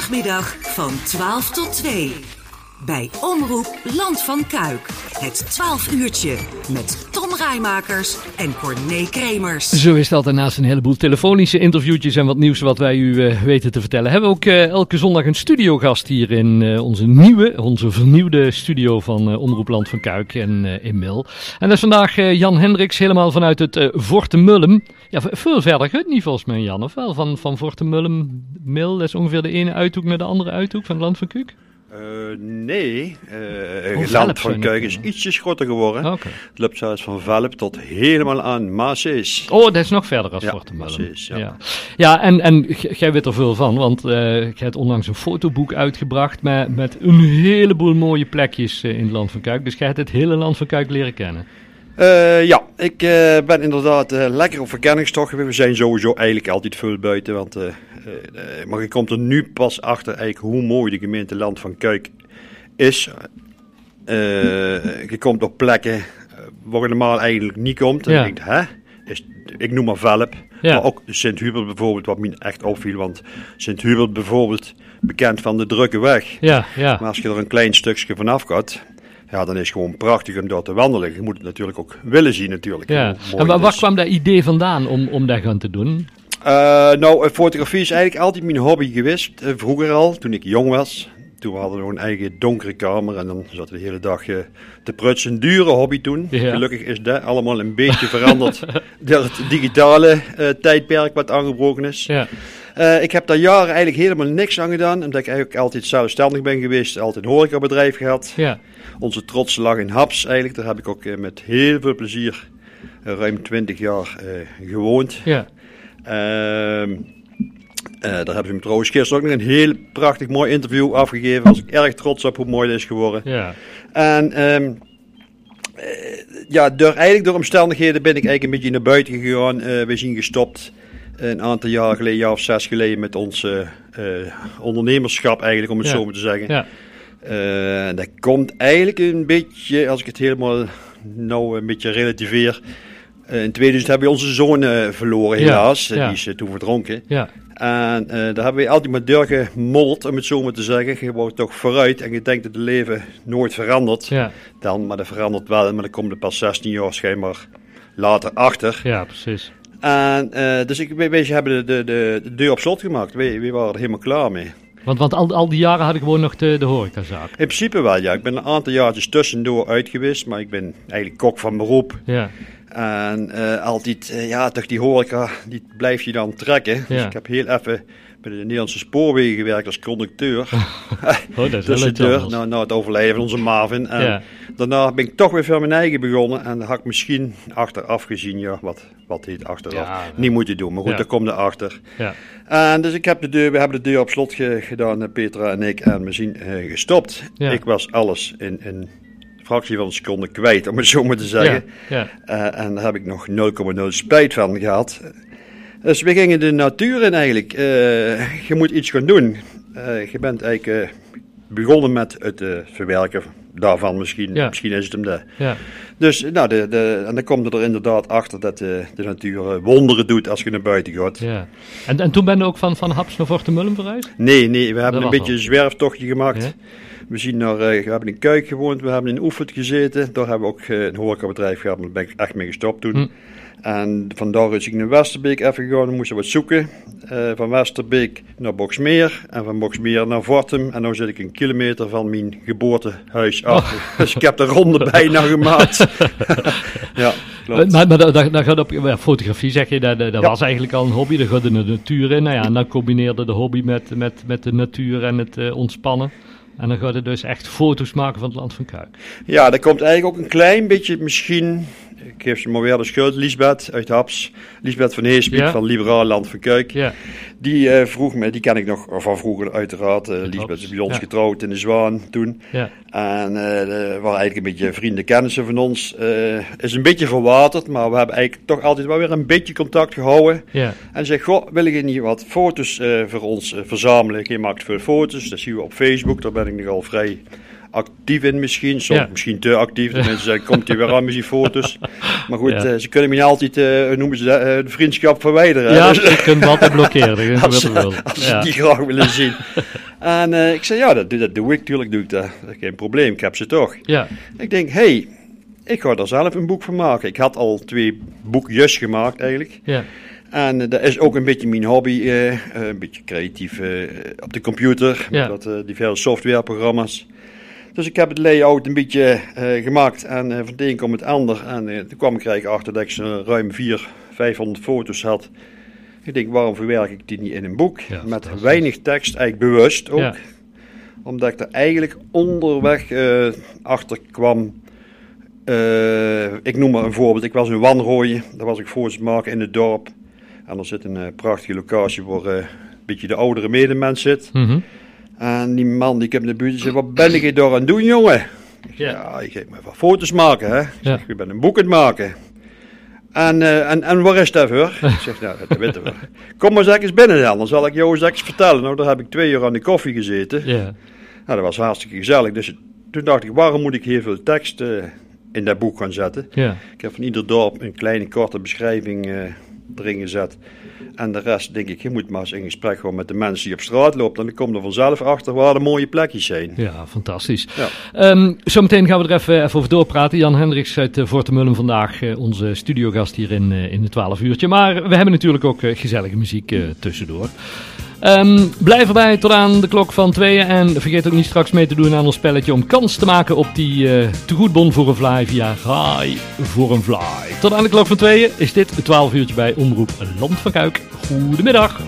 zondagmiddag van 12 tot 2. Bij Omroep Land van Kuik. Het 12 uurtje met Tom Rijmakers en Corné Kremers. Zo is dat. En naast een heleboel telefonische interviewtjes en wat nieuws wat wij u uh, weten te vertellen, hebben we ook uh, elke zondag een studiogast hier in uh, onze nieuwe, onze vernieuwde studio van Omroep Land van Kuik en in Mil. En dat is vandaag Jan Hendricks, helemaal vanuit het Vortemullum. Ja, veel verder gaat niet volgens mij, Jan, of wel? Van, van Vortemullum, Mil, dat is ongeveer de ene uithoek naar de andere uithoek van het Land van Kuik? Uh, nee, uh, het land van Kuik is ietsje groter geworden. Okay. Het loopt zelfs van Velp tot helemaal aan Maasees. Oh, dat is nog verder als ja, Fortemullen. Maasees, ja. ja. ja, en, en jij weet er veel van, want uh, jij hebt onlangs een fotoboek uitgebracht met, met een heleboel mooie plekjes in het land van Kuik. Dus jij hebt het hele land van Kuik leren kennen. Uh, ja, ik uh, ben inderdaad uh, lekker op verkenningstocht. We zijn sowieso eigenlijk altijd veel buiten. Want, maar je komt er nu pas achter eigenlijk hoe mooi de gemeente Land van Kuik is. je komt op plekken waar je normaal eigenlijk niet komt. En Ja. je denkt, hè? Is, ik noem maar Velp. Ja. Maar ook Sint-Hubert bijvoorbeeld, wat me echt opviel. Want Sint-Hubert bijvoorbeeld, bekend van de drukke weg. Ja, ja. Maar als je er een klein stukje vanaf gaat, ja, dan is het gewoon prachtig om door te wandelen. Je moet het natuurlijk ook willen zien natuurlijk. ja. En waar, is. kwam dat idee vandaan om, om dat gaan te doen? Eh, nou, eh, fotografie is eigenlijk altijd mijn hobby geweest. eh, vroeger al, toen ik jong was. Toen hadden we nog een eigen donkere kamer en dan zaten we de hele dag eh, te prutsen. Een dure hobby toen. Ja. Gelukkig is dat allemaal een beetje veranderd door het digitale tijdperk wat aangebroken is. Ja. Eh, ik heb daar jaren eigenlijk helemaal niks aan gedaan. Omdat ik eigenlijk altijd zelfstandig ben geweest. Altijd een horecabedrijf gehad. Ja. Onze trots lag in Haps eigenlijk. Daar heb ik ook eh, met heel veel plezier eh, ruim 20 jaar gewoond. Ja. Ehm, eh, daar hebben ze me trouwens gisteren ook nog een heel prachtig mooi interview afgegeven. Daar was ik erg trots op hoe mooi dat is geworden. Ja. En ehm, eh, ja, door, eigenlijk door omstandigheden ben ik eigenlijk een beetje naar buiten gegaan. We zijn gestopt een aantal jaar geleden, jaar of zes geleden, met ons eh, eh, ondernemerschap eigenlijk, om het Ja. zo maar te zeggen. Ja. Eh, dat komt eigenlijk een beetje, als ik het helemaal nou een beetje relativeer. In 2000 hebben we onze zoon verloren, helaas. Ja. Die is toen verdronken. Ja. En daar hebben we altijd maar doorgemodderd, om het zo maar te zeggen. Je wordt toch vooruit en je denkt dat het leven nooit verandert. Dan, maar dat verandert wel, maar dan komt er pas 16 jaar schijnbaar later achter. Ja, precies. En, eh, dus ik, we, we hebben de, de, de, de deur op slot gemaakt. We, we waren er helemaal klaar mee. Want, want al, al die jaren had ik gewoon nog de, de horecazaak. In principe wel, ja. Ik ben een aantal jaartjes tussendoor uit geweest, maar ik ben eigenlijk kok van beroep. Ja. En eh, altijd, eh, ja, toch die horeca, die blijf je dan trekken. Dus ik heb heel even bij de Nederlandse spoorwegen gewerkt als conducteur. Oh, dat is Tussendoor, anders. nou, na het overlijden van onze Marvin. En Ja. daarna ben ik toch weer voor mijn eigen begonnen. En dat had ik misschien achteraf gezien, ja, wat, wat heet achteraf, Ja, niet moeten doen. Maar goed, daar komt er achter. Ja. En dus ik heb de deur, we hebben de deur op slot ge- gedaan, Petra en ik, en we zien eh, gestopt. Ik was alles in een fractie van een seconde kwijt, om het zo maar te zeggen. Ja. Ja. Eh, en daar heb ik nog 0,0 spijt van gehad. Dus we gingen de natuur in eigenlijk. Eh, je moet iets gaan doen. Eh, je bent eigenlijk begonnen met het verwerken daarvan misschien. Ja. Misschien is het hem dat. Ja. Dus nou, de, de, en dan komt er inderdaad achter dat de, de natuur wonderen doet als je naar buiten gaat. ja. En, en toen ben je ook van, van Haps naar Vortemullum verhuisd? Nee, nee, we hebben Dat een beetje al. een zwerftochtje gemaakt. Ja. We, zien naar, eh, we hebben in Kuik gewoond, we hebben in Oefert gezeten. Daar hebben we ook eh, een horecabedrijf gehad, maar daar ben ik echt mee gestopt toen. Hm. En vandaar is ik naar Westerbeek even gegaan, we moesten wat zoeken. Eh, van Westerbeek naar Boksmeer en van Boksmeer naar Vortum. En nu zit ik een kilometer van mijn geboortehuis af. Oh. Dus ik heb de ronde bijna gemaakt. ja, klopt. Maar, maar dat, dat, dat gaat op ja, fotografie, zeg je, dat, dat Ja. was eigenlijk al een hobby. Dat gaat de natuur in. Nou ja, en dan combineerde de hobby met, met, met de natuur en het ontspannen. En dan gaat het dus echt foto's maken van het land van Kuik. Ja, dat komt eigenlijk ook een klein beetje misschien. Ik geef ze maar weer de schuld. Lisbeth uit Haps. Lisbeth van Heespiek Ja. van Liberaal Land van Kuik. Ja, Die eh, vroeg me, die ken ik nog van vroeger uiteraard. Lisbeth Haps, is bij ons ja. getrouwd in de Zwaan toen. ja, En de- waren eigenlijk een beetje vrienden, kennissen van ons. Is een beetje verwaterd, maar we hebben eigenlijk toch altijd wel weer een beetje contact gehouden. ja, En zei, goh, wil je niet wat foto's voor ons verzamelen? Je maakt veel foto's, dat zien we op Facebook. Daar ben ik nogal vrij actief in misschien. Soms Ja. misschien te actief. De mensen zeggen, komt hij weer aan met die foto's. Maar goed, Ja. eh, ze kunnen me niet altijd, hoe noemen ze dat, eh, de vriendschap verwijderen. ja Dus- je kunt wat te blokkeren. Als, ze Ja. die graag willen zien. En ik zei, ja, dat, doe- dat doe ik, tuurlijk doe ik dat. Geen probleem, ik heb ze toch. Ja, Ik denk, hé, hey, ik ga er zelf een boek van maken. Ik had al twee boekjes gemaakt eigenlijk. ja, En dat is ook een beetje mijn hobby, een beetje creatief op de computer, Ja. met wat, diverse softwareprogramma's. Dus ik heb het layout een beetje eh, gemaakt en eh, van het een kwam het ander. En eh, toen kwam ik eigenlijk achter dat ik zo'n ruim 400, 500 foto's had. Ik denk, waarom verwerk ik die niet in een boek? Ja, Met weinig tekst, eigenlijk bewust ook. Ja. Omdat ik er eigenlijk onderweg achter kwam. Ik noem maar een voorbeeld. Ik was in Wanrooien. Daar was ik foto's maken in het dorp. En er zit een prachtige locatie waar eh, een beetje de oudere medemens zit. mhm, En die man die ik heb in de buurt, die zei, wat ben je daar aan het doen, jongen? Ik Ja. ik ga maar wat foto's maken, hè. Ik Ja. zeg, ik ben een boek aan het maken. En, eh, en, en waar is dat voor? ik zeg, nou, dat weten we. Kom maar eens binnen dan, dan zal ik jou eens vertellen. Nou, daar heb ik twee uur aan de koffie gezeten. ja, Nou, dat was hartstikke gezellig. Dus toen dacht ik, waarom moet ik heel veel tekst eh, in dat boek gaan zetten? ja. Ik heb van ieder dorp een kleine korte beschrijving eh, erin gezet. En de rest denk ik, je moet maar eens in gesprek gaan met de mensen die op straat lopen. En dan kom je er vanzelf achter waar de mooie plekjes zijn. Ja, fantastisch. Ja. Ehm, zometeen gaan we er even, even over doorpraten. Jan Hendricks uit uh, Fortemullen vandaag, eh, onze studiogast hier in, eh, in de 12 uurtje. Maar we hebben natuurlijk ook eh, gezellige muziek eh, tussendoor. Ehm, blijf erbij tot aan de klok van tweeën. En vergeet ook niet straks mee te doen aan ons spelletje om kans te maken op die eh tegoedbon voor een fly via Rai voor een fly. Tot aan de klok van tweeën is dit het 12 uurtje bij Omroep Land van Kuik. Goedemiddag.